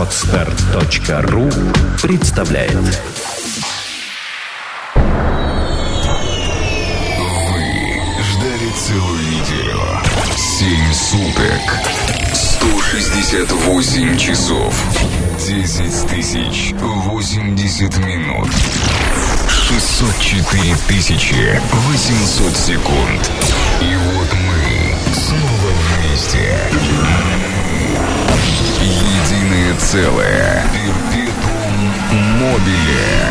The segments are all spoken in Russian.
Отстар.ру представляет Вы ждали целую неделю. Семь суток. 168 часов. 10 тысяч 80 минут. 604 тысячи 800 секунд. И вот мы снова вместе. Единое целое. Перпетум мобиле.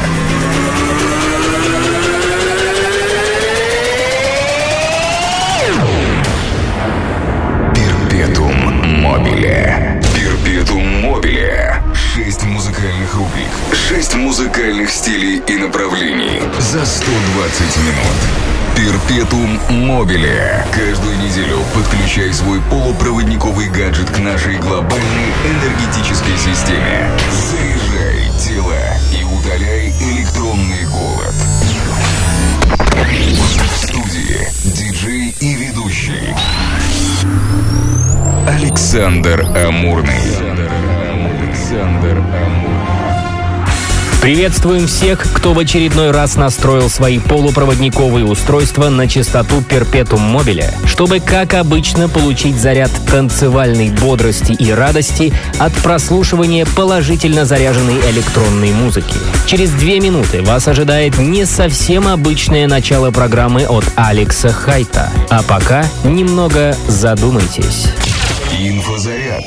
Перпетум мобиле. Шесть музыкальных рубрик. Шесть музыкальных стилей и направлений. За 120 минут. Перпетум мобиле. Каждую неделю подключай свой полупроводниковый гаджет к нашей глобальной энергетической системе. Заряжай тело и удаляй электронный голод. В студии диджей и ведущий Александр Амурный. Александр Амурный. Приветствуем всех, кто в очередной раз настроил свои полупроводниковые устройства на частоту Perpetuum мобиля, чтобы, как обычно, получить заряд танцевальной бодрости и радости от прослушивания положительно заряженной электронной музыки. Через две минуты вас ожидает не совсем обычное начало программы от Алекса Хайта. А пока немного задумайтесь. Инфозаряд.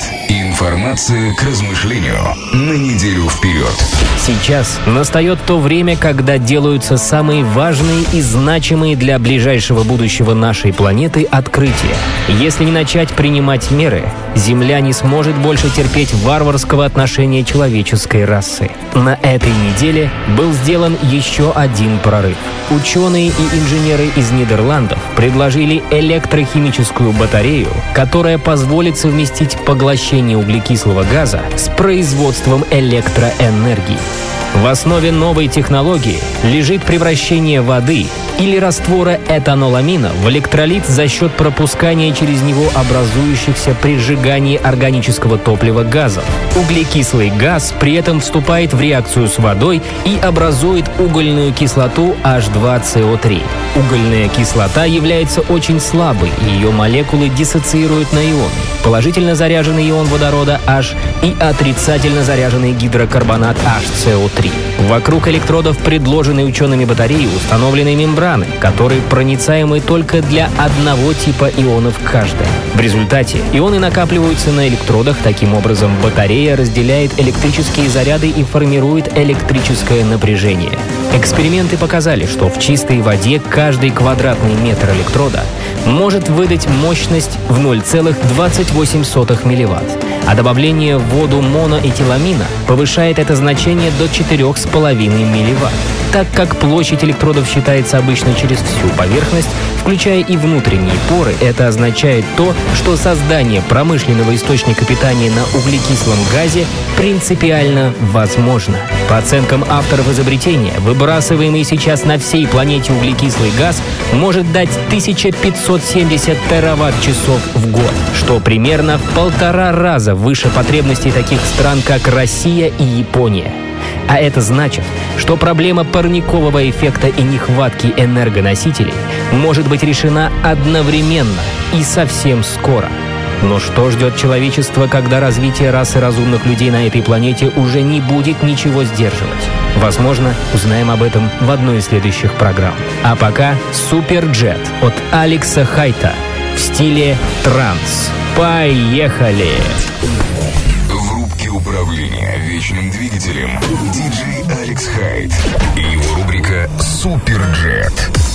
Информация к размышлению на неделю вперед. Сейчас настает то время, когда делаются самые важные и значимые для ближайшего будущего нашей планеты открытия. Если не начать принимать меры, Земля не сможет больше терпеть варварского отношения человеческой расы. На этой неделе был сделан еще один прорыв. Ученые и инженеры из Нидерландов предложили электрохимическую батарею, которая позволит совместить поглощение углекислого газа с производством электроэнергии. В основе новой технологии лежит превращение воды или раствора этаноламина в электролит за счет пропускания через него образующихся при сжигании органического топлива газов. Углекислый газ при этом вступает в реакцию с водой и образует угольную кислоту H2CO3. Угольная кислота является очень слабой, ее молекулы диссоциируют на ионы. Положительно заряженный ион водорода H и отрицательно заряженный гидрокарбонат HCO3. Вокруг электродов предложенной учеными батареи установлены мембраны, которые проницаемы только для одного типа ионов каждая. В результате ионы накапливаются на электродах, таким образом батарея разделяет электрические заряды и формирует электрическое напряжение. Эксперименты показали, что в чистой воде каждый квадратный метр электрода может выдать мощность в 0,28 милливатт, а добавление в воду моноэтиламина повышает это значение до 4,5 милливатт. Так как площадь электродов считается обычно через всю поверхность, включая и внутренние поры, это означает то, что создание промышленного источника питания на углекислом газе принципиально возможно. По оценкам авторов изобретения, выбрасываемый сейчас на всей планете углекислый газ может дать 1570 тераватт-часов в год, что примерно в полтора раза выше потребностей таких стран, как Россия и Япония. А это значит, что проблема парникового эффекта и нехватки энергоносителей может быть решена одновременно и совсем скоро. Но что ждет человечество, когда развитие расы разумных людей на этой планете уже не будет ничего сдерживать? Возможно, узнаем об этом в одной из следующих программ. А пока Суперджет от Алекса Хайта в стиле транс. Поехали! Рубке управления вечным двигателем диджей Алекс Хайт и его рубрика Суперджет.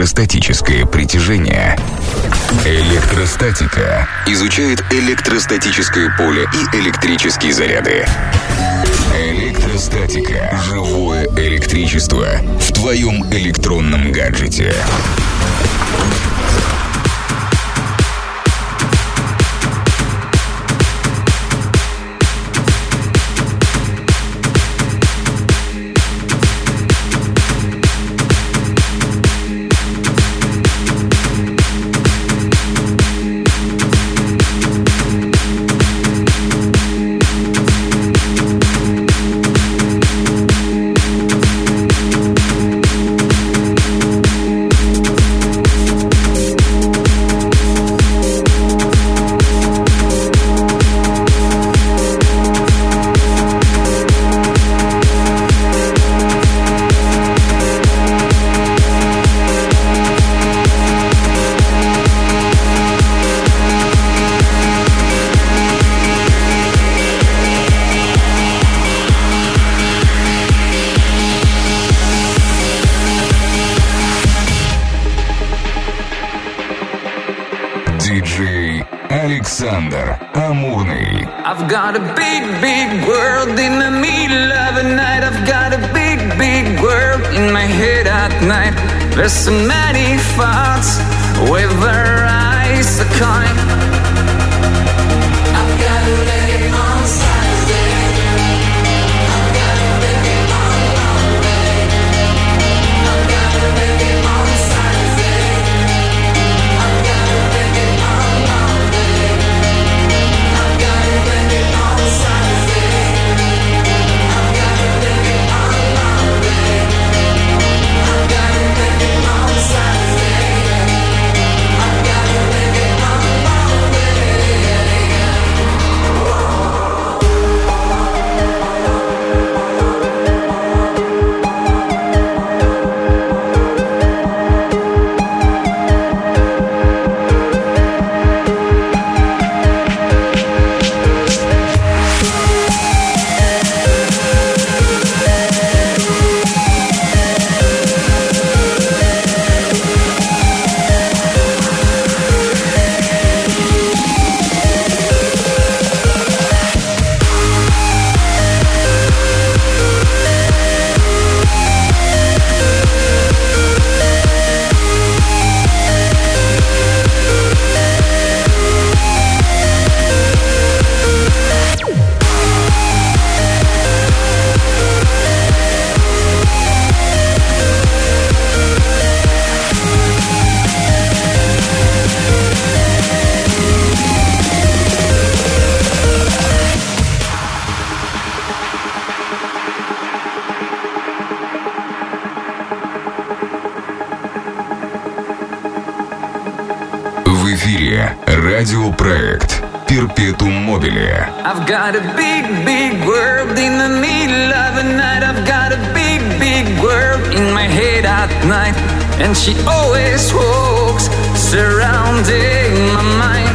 Электростатическое притяжение. Электростатика изучает электростатическое поле и электрические заряды. Электростатика. Живое электричество в твоем электронном гаджете. Диджей Александр Амурный. I've got a big, big world in the middle of the night. I've got a big, big world in my head at night. There's so many thoughts with their eyes a kind. Радиопроект Перпетум Мобиле. I've got a big, big world in the middle of the night. I've got a big, big world in my head at night. And she always walks surrounding my mind.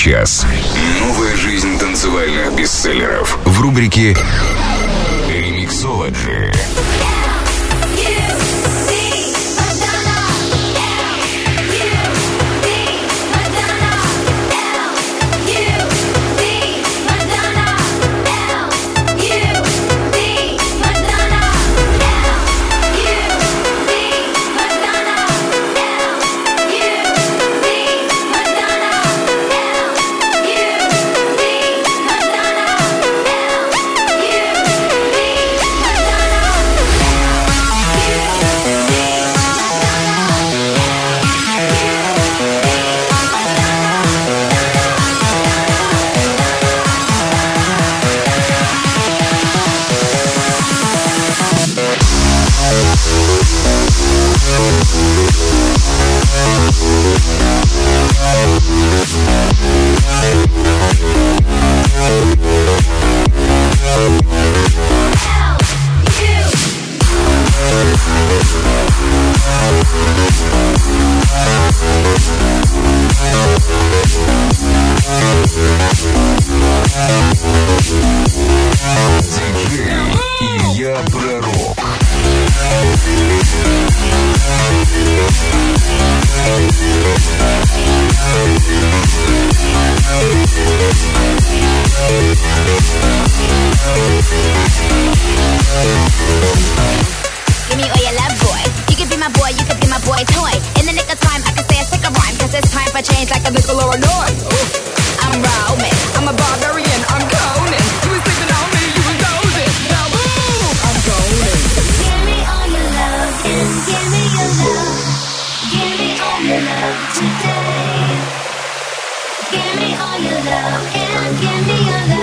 Сейчас. Новая жизнь танцевальных бестселлеров в рубрике «Ремиксологи». Give me all your love and give me your love.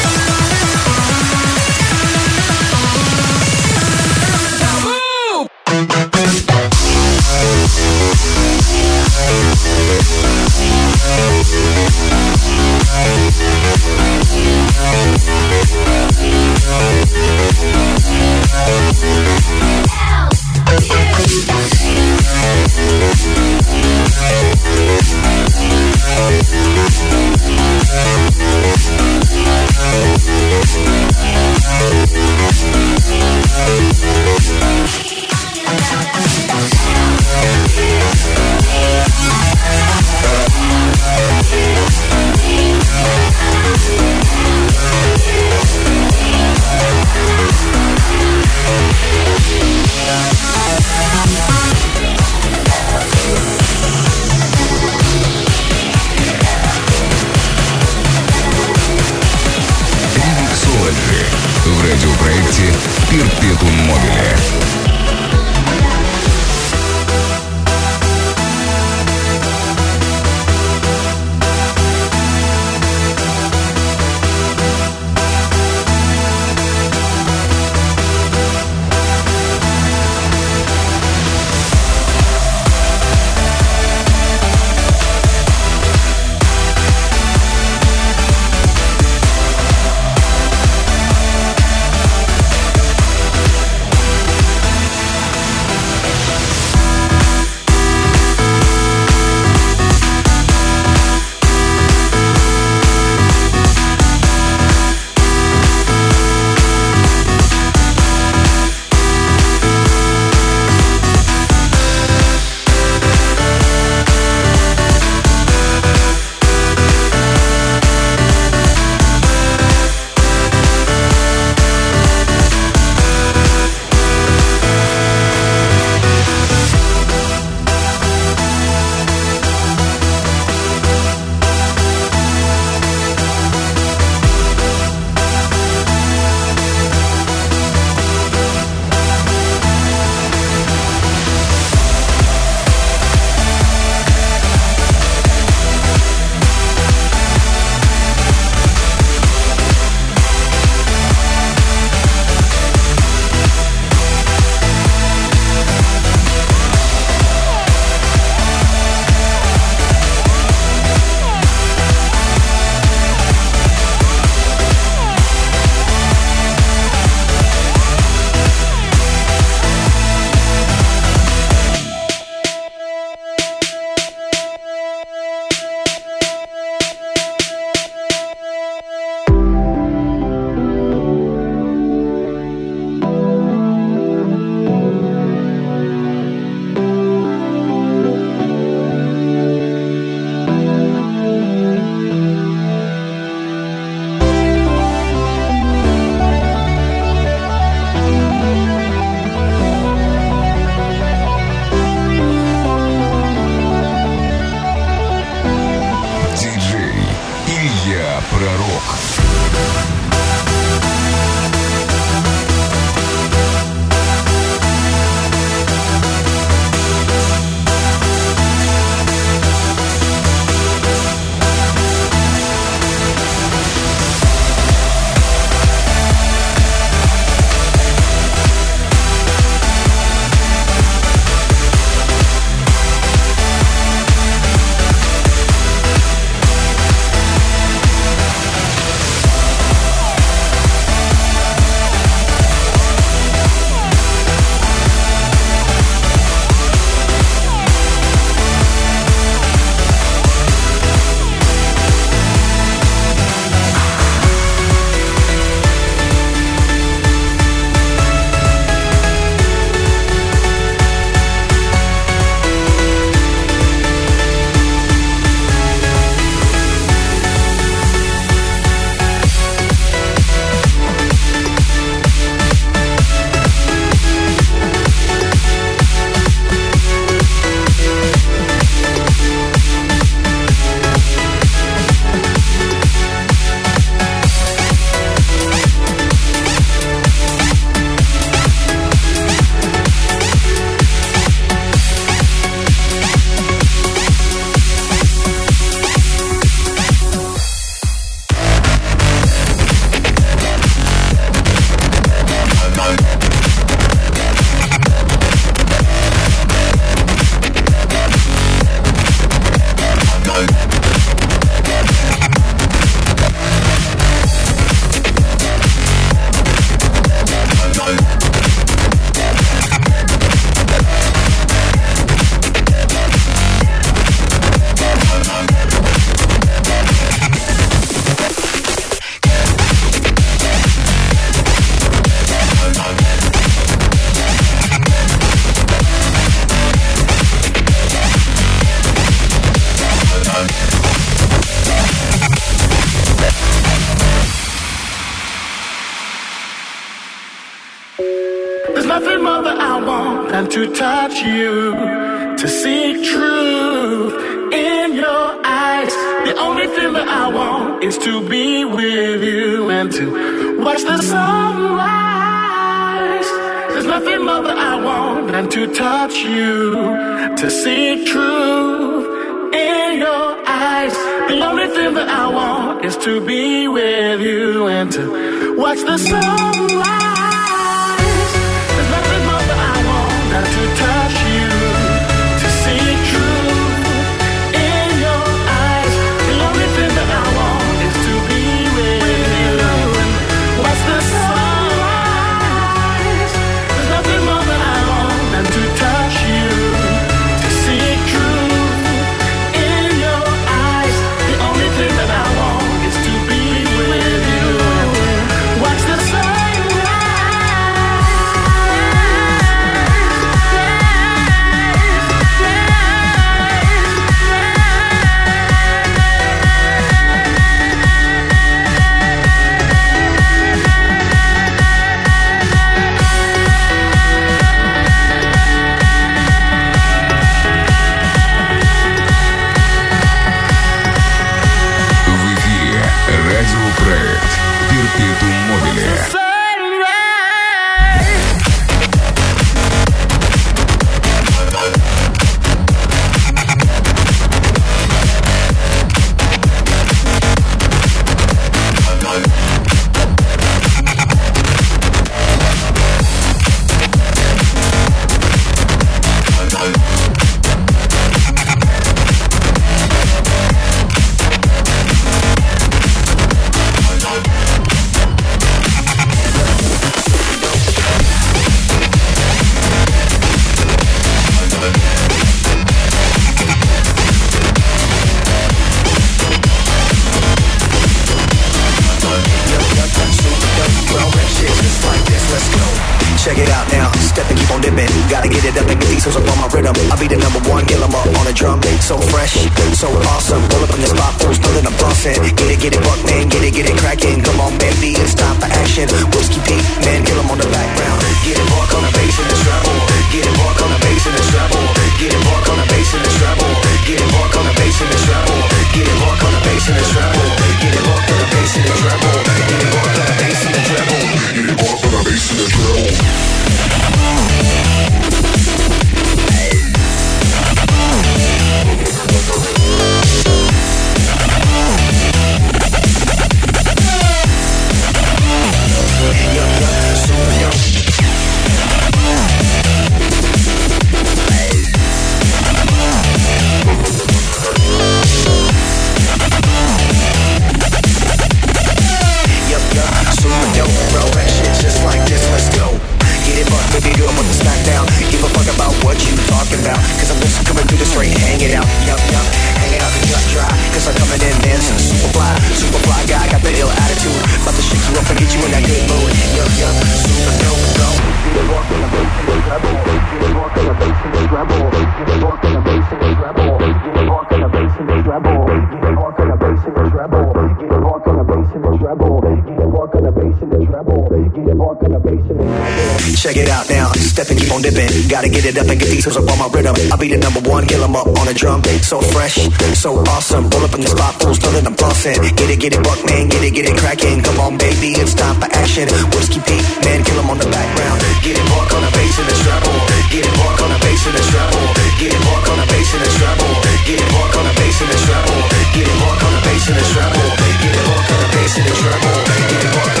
Check it out now. Step and keep on dipping. Gotta get it up and get these hooks up on my rhythm. I'll be the number one, kill 'em up on a drum. So fresh, so awesome. Pull up in the spot, still that I'm. Get it, get it, buck man, get it, get it cracking. Come on, baby, it's time for action. Whiskey Pete, man, kill 'em on the background. Get it, walk on the bass and the treble. Get it, walk on the bass and the treble. Get it, walk on the bass and the treble. Get it, walk on the bass and the treble. Get it, walk on the bass and the treble. Get it, walk on the bass and the on